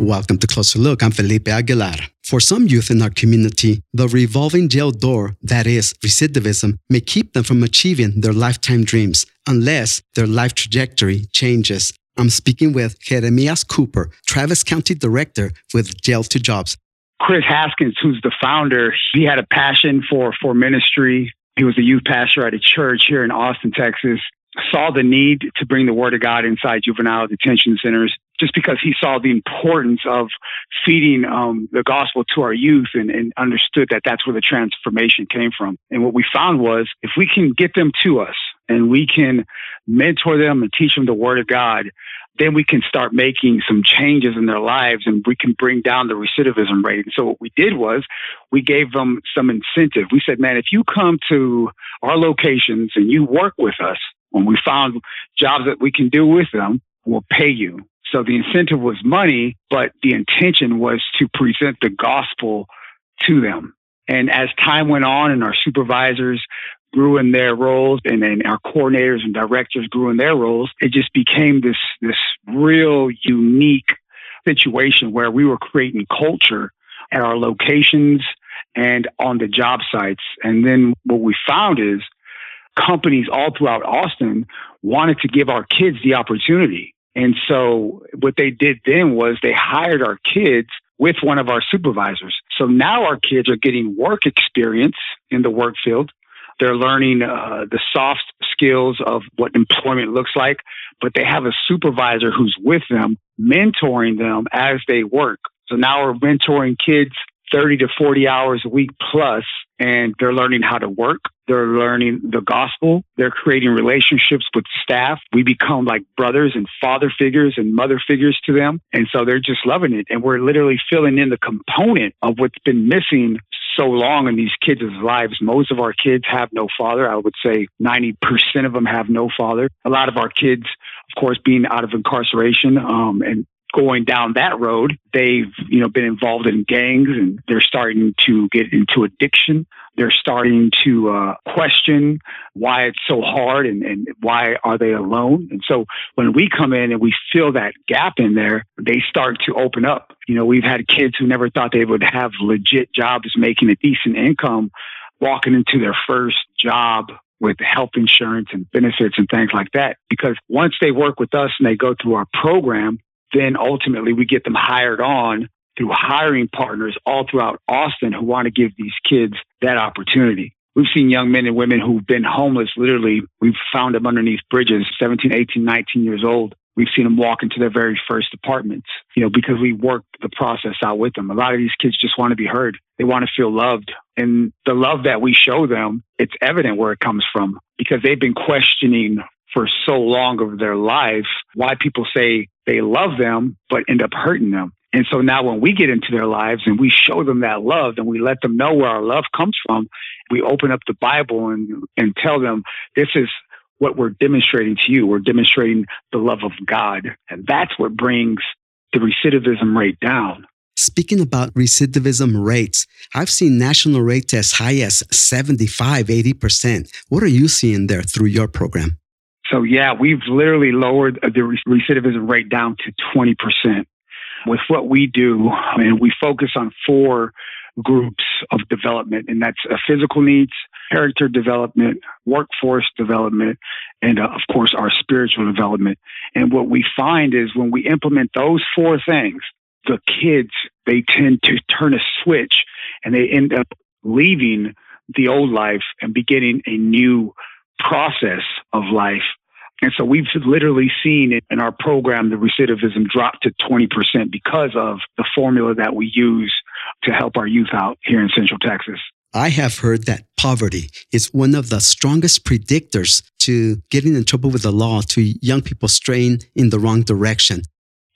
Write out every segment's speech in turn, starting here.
Welcome to Closer Look. I'm Felipe Aguilar. For some youth in our community, the revolving jail door, that is, recidivism, may keep them from achieving their lifetime dreams unless their life trajectory changes. I'm speaking with Jeremias Cooper, Travis County Director with Jail to Jobs. Chris Haskins, who's the founder, he had a passion for, for ministry. He was a youth pastor at a church here in Austin, Texas saw the need to bring the word of God inside juvenile detention centers just because he saw the importance of feeding um, the gospel to our youth and, and, understood that that's where the transformation came from. And what we found was if we can get them to us and we can mentor them and teach them the word of God, then we can start making some changes in their lives and we can bring down the recidivism rate. And so what we did was we gave them some incentive. We said, man, if you come to our locations and you work with us, when we found jobs that we can do with them, we'll pay you. So the incentive was money, but the intention was to present the gospel to them. And as time went on and our supervisors grew in their roles and then our coordinators and directors grew in their roles, it just became this, this real unique situation where we were creating culture at our locations and on the job sites. And then what we found is companies all throughout Austin wanted to give our kids the opportunity. And so what they did then was they hired our kids with one of our supervisors. So now our kids are getting work experience in the work field. They're learning uh, the soft skills of what employment looks like, but they have a supervisor who's with them, mentoring them as they work. So now we're mentoring kids 30 to 40 hours a week plus, and they're learning how to work. They're learning the gospel. They're creating relationships with staff. We become like brothers and father figures and mother figures to them. And so they're just loving it. And we're literally filling in the component of what's been missing so long in these kids' lives. Most of our kids have no father. I would say 90% of them have no father. A lot of our kids, of course, being out of incarceration um, and going down that road, they've, you know, been involved in gangs and they're starting to get into addiction. They're starting to uh, question why it's so hard and, and why are they alone. And so when we come in and we fill that gap in there, they start to open up. You know, we've had kids who never thought they would have legit jobs making a decent income walking into their first job with health insurance and benefits and things like that. Because once they work with us and they go through our program, then ultimately we get them hired on through hiring partners all throughout Austin who want to give these kids that opportunity. We've seen young men and women who've been homeless, literally, we've found them underneath bridges, 17, 18, 19 years old. We've seen them walk into their very first apartments, you know, because we worked the process out with them. A lot of these kids just want to be heard. They want to feel loved. And the love that we show them, it's evident where it comes from because they've been questioning for so long of their life why people say they love them but end up hurting them. And so now when we get into their lives and we show them that love and we let them know where our love comes from, we open up the Bible and, and tell them this is what we're demonstrating to you. We're demonstrating the love of God. And that's what brings the recidivism rate down. Speaking about recidivism rates, I've seen national rates as high as 75, 80%. What are you seeing there through your program? So yeah, we've literally lowered the recidivism rate down to 20%. With what we do, and we focus on four groups of development, and that's uh, physical needs, character development, workforce development, and uh, of course our spiritual development. And what we find is when we implement those four things, the kids they tend to turn a switch and they end up leaving the old life and beginning a new process of life and so we've literally seen it in our program, the recidivism drop to 20% because of the formula that we use to help our youth out here in Central Texas. I have heard that poverty is one of the strongest predictors to getting in trouble with the law, to young people straying in the wrong direction.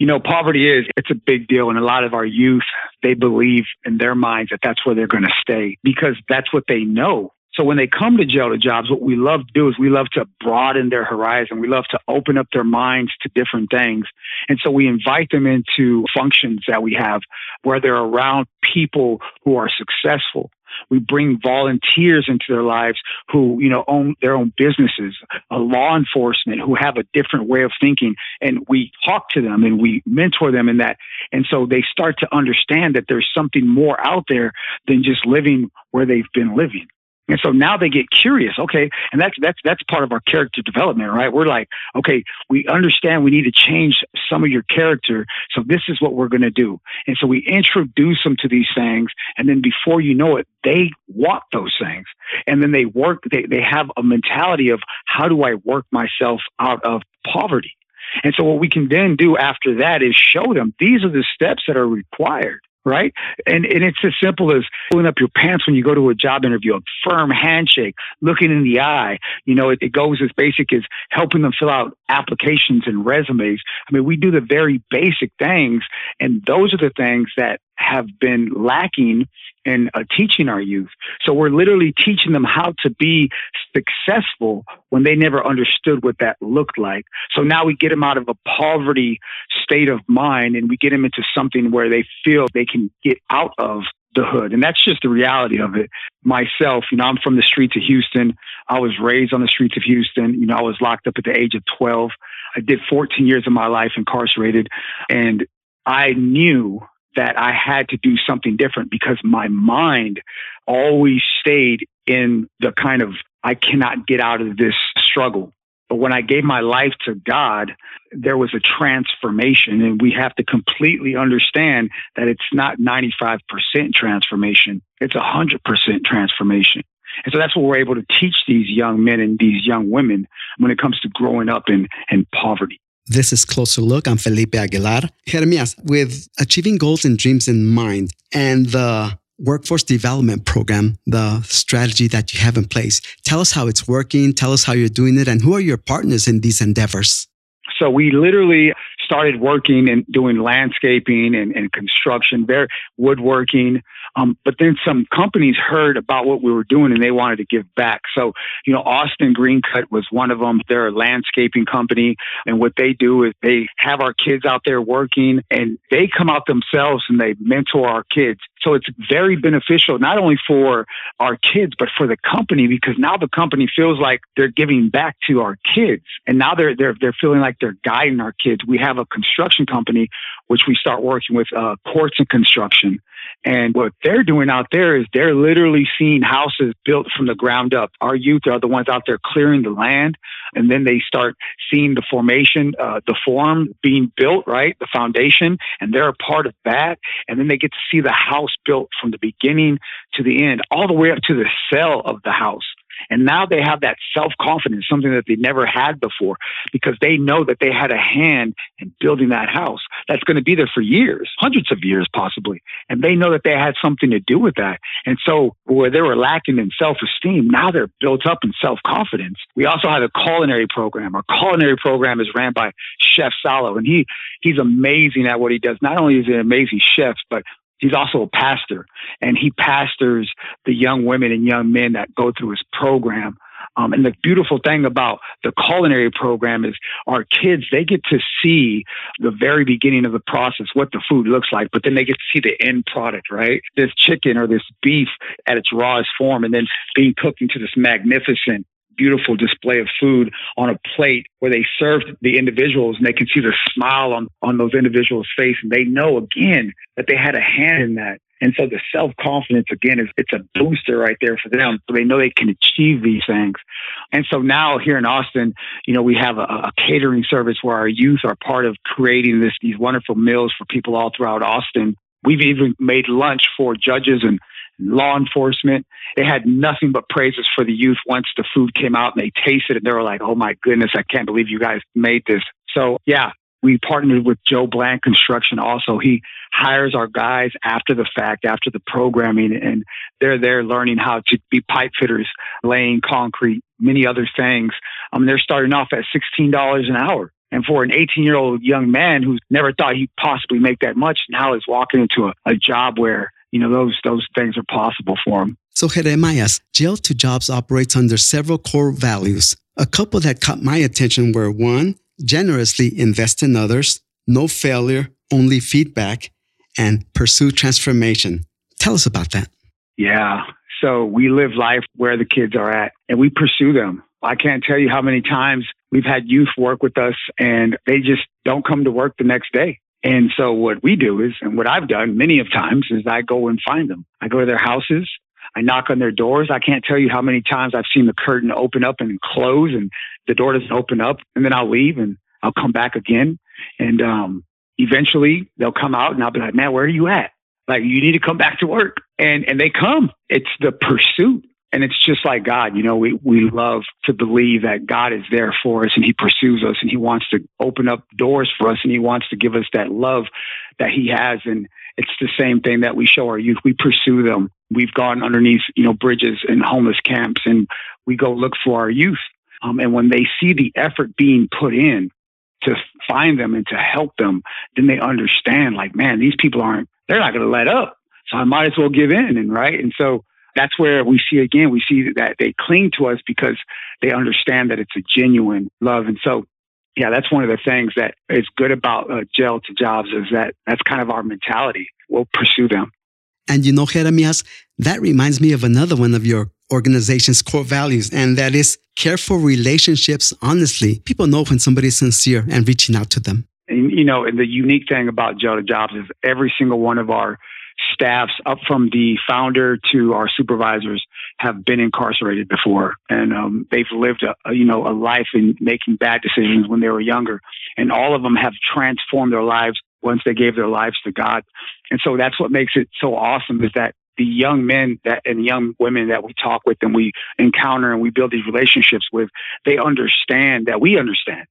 You know, poverty is, it's a big deal. And a lot of our youth, they believe in their minds that that's where they're going to stay because that's what they know. So when they come to jail to jobs, what we love to do is we love to broaden their horizon. We love to open up their minds to different things. And so we invite them into functions that we have where they're around people who are successful. We bring volunteers into their lives who, you know, own their own businesses, law enforcement who have a different way of thinking. And we talk to them and we mentor them in that. And so they start to understand that there's something more out there than just living where they've been living. And so now they get curious. Okay. And that's, that's, that's part of our character development, right? We're like, okay, we understand we need to change some of your character. So this is what we're going to do. And so we introduce them to these things. And then before you know it, they want those things. And then they work, they, they have a mentality of how do I work myself out of poverty? And so what we can then do after that is show them these are the steps that are required right? And and it's as simple as pulling up your pants when you go to a job interview, a firm handshake, looking in the eye. You know, it, it goes as basic as helping them fill out applications and resumes. I mean, we do the very basic things, and those are the things that have been lacking in uh, teaching our youth. So we're literally teaching them how to be successful when they never understood what that looked like. So now we get them out of a poverty state of mind and we get them into something where they feel they can get out of the hood. And that's just the reality of it. Myself, you know, I'm from the streets of Houston. I was raised on the streets of Houston. You know, I was locked up at the age of 12. I did 14 years of my life incarcerated and I knew that I had to do something different because my mind always stayed in the kind of, I cannot get out of this struggle. But when I gave my life to God, there was a transformation. And we have to completely understand that it's not 95% transformation, it's 100% transformation. And so that's what we're able to teach these young men and these young women when it comes to growing up in, in poverty. This is Closer Look. I'm Felipe Aguilar. Jeremias, with achieving goals and dreams in mind and the workforce development program, the strategy that you have in place, tell us how it's working, tell us how you're doing it, and who are your partners in these endeavors? So we literally started working and doing landscaping and, and construction, very woodworking. Um, but then some companies heard about what we were doing and they wanted to give back. So, you know, Austin Green Cut was one of them. They're a landscaping company. And what they do is they have our kids out there working and they come out themselves and they mentor our kids. So it's very beneficial, not only for our kids, but for the company, because now the company feels like they're giving back to our kids. And now they're, they're, they're feeling like they're guiding our kids. We have a construction company, which we start working with, uh, Quartz and Construction. And what they're doing out there is they're literally seeing houses built from the ground up. Our youth are the ones out there clearing the land, and then they start seeing the formation, uh, the form being built, right? The foundation, and they're a part of that. And then they get to see the house built from the beginning to the end, all the way up to the cell of the house. And now they have that self confidence, something that they never had before, because they know that they had a hand in building that house that's going to be there for years, hundreds of years possibly. And they know that they had something to do with that. And so where they were lacking in self esteem, now they're built up in self confidence. We also have a culinary program. Our culinary program is ran by Chef Salo, and he he's amazing at what he does. Not only is he an amazing chef, but He's also a pastor, and he pastors the young women and young men that go through his program. Um, and the beautiful thing about the culinary program is our kids, they get to see the very beginning of the process, what the food looks like, but then they get to see the end product, right? This chicken or this beef at its rawest form and then being cooked into this magnificent beautiful display of food on a plate where they served the individuals and they can see the smile on, on those individuals' face and they know again that they had a hand in that. And so the self confidence again is it's a booster right there for them. So they know they can achieve these things. And so now here in Austin, you know, we have a, a catering service where our youth are part of creating this these wonderful meals for people all throughout Austin. We've even made lunch for judges and law enforcement. They had nothing but praises for the youth once the food came out and they tasted it. They were like, oh my goodness, I can't believe you guys made this. So, yeah, we partnered with Joe Blank Construction also. He hires our guys after the fact, after the programming, and they're there learning how to be pipe fitters, laying concrete, many other things. Um, they're starting off at $16 an hour. And for an 18 year old young man who's never thought he'd possibly make that much, now is walking into a, a job where you know, those those things are possible for them. So Jeremias, Jail to Jobs operates under several core values. A couple that caught my attention were one, generously invest in others, no failure, only feedback, and pursue transformation. Tell us about that. Yeah. so we live life where the kids are at and we pursue them. I can't tell you how many times we've had youth work with us and they just don't come to work the next day. And so what we do is, and what I've done many of times is I go and find them. I go to their houses. I knock on their doors. I can't tell you how many times I've seen the curtain open up and close and the door doesn't open up and then I'll leave and I'll come back again. And, um, eventually they'll come out and I'll be like, man, where are you at? Like, you need to come back to work. And, and they come. It's the pursuit. And it's just like God, you know, we, we love to believe that God is there for us and he pursues us and he wants to open up doors for us and he wants to give us that love that he has. And it's the same thing that we show our youth. We pursue them. We've gone underneath, you know, bridges and homeless camps and we go look for our youth. Um, and when they see the effort being put in to find them and to help them, then they understand like, man, these people aren't, they're not going to let up. So I might as well give in. And right. And so that's where we see again, we see that they cling to us because they understand that it's a genuine love. And so, yeah, that's one of the things that is good about uh, Jail to Jobs is that that's kind of our mentality. We'll pursue them. And you know, Jeremias, that reminds me of another one of your organization's core values, and that is care for relationships honestly. People know when somebody is sincere and reaching out to them. And, you know, and the unique thing about Jail to Jobs is every single one of our staffs up from the founder to our supervisors have been incarcerated before. And um, they've lived a, you know a life in making bad decisions when they were younger. And all of them have transformed their lives once they gave their lives to God. And so that's what makes it so awesome is that the young men that and young women that we talk with and we encounter and we build these relationships with they understand that we understand.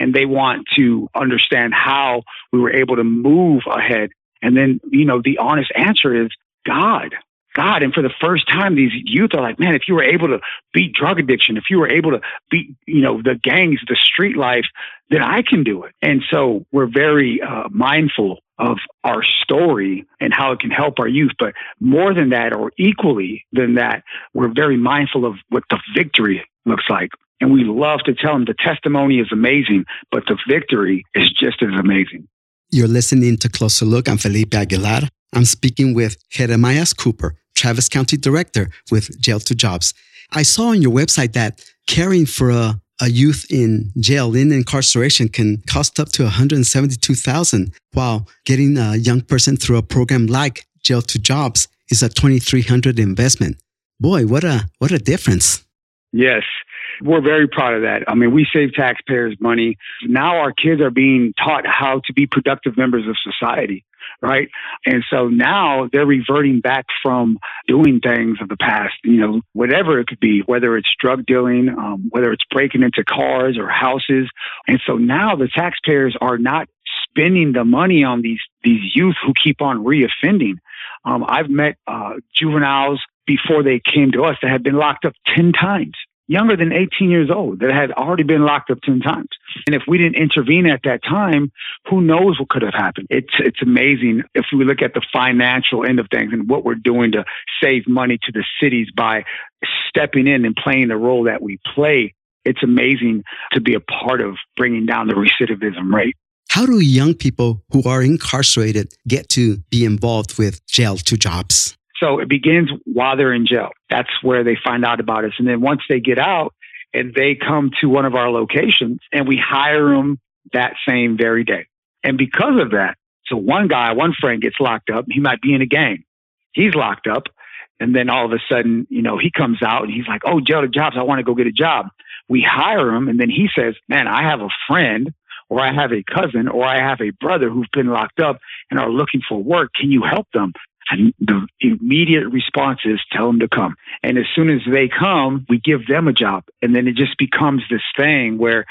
And they want to understand how we were able to move ahead and then, you know, the honest answer is God. God. And for the first time, these youth are like, man, if you were able to beat drug addiction, if you were able to beat, you know, the gangs, the street life, then I can do it. And so we're very uh, mindful of our story and how it can help our youth. But more than that, or equally than that, we're very mindful of what the victory looks like. And we love to tell them the testimony is amazing, but the victory is just as amazing. You're listening to Closer Look. I'm Felipe Aguilar. I'm speaking with Jeremias Cooper, Travis County Director with Jail to Jobs. I saw on your website that caring for a, a youth in jail, in incarceration, can cost up to 172000 while getting a young person through a program like Jail to Jobs is a 2300 investment. Boy, what a, what a difference. Yes. We're very proud of that. I mean, we save taxpayers money. Now our kids are being taught how to be productive members of society right? And so now they're reverting back from doing things of the past, you know, whatever it could be, whether it's drug dealing, um, whether it's breaking into cars or houses. And so now the taxpayers are not spending the money on these these youth who keep on reoffending. Um, I've met uh, juveniles before they came to us that had been locked up ten times younger than 18 years old that had already been locked up 10 times. And if we didn't intervene at that time, who knows what could have happened? It's, it's amazing if we look at the financial end of things and what we're doing to save money to the cities by stepping in and playing the role that we play. It's amazing to be a part of bringing down the recidivism rate. How do young people who are incarcerated get to be involved with jail to jobs? So it begins while they're in jail. That's where they find out about us. And then once they get out and they come to one of our locations and we hire them that same very day. And because of that, so one guy, one friend gets locked up. He might be in a gang. He's locked up. And then all of a sudden, you know, he comes out and he's like, Oh, jail to jobs. I want to go get a job. We hire him. And then he says, man, I have a friend or I have a cousin or I have a brother who've been locked up and are looking for work. Can you help them? And the immediate response is tell them to come. And as soon as they come, we give them a job. And then it just becomes this thing where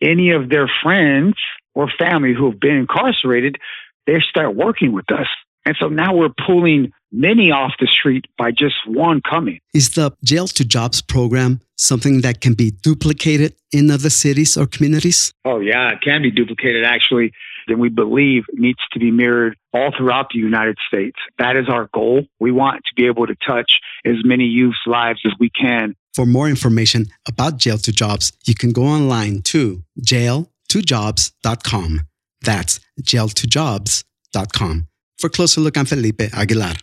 any of their friends or family who have been incarcerated, they start working with us. And so now we're pulling many off the street by just one coming. Is the Jail to Jobs program something that can be duplicated in other cities or communities? Oh, yeah, it can be duplicated actually and we believe needs to be mirrored all throughout the United States. That is our goal. We want to be able to touch as many youth's lives as we can. For more information about Jail to Jobs, you can go online to jail2jobs.com. That's jail2jobs.com. For closer look, I'm Felipe Aguilar.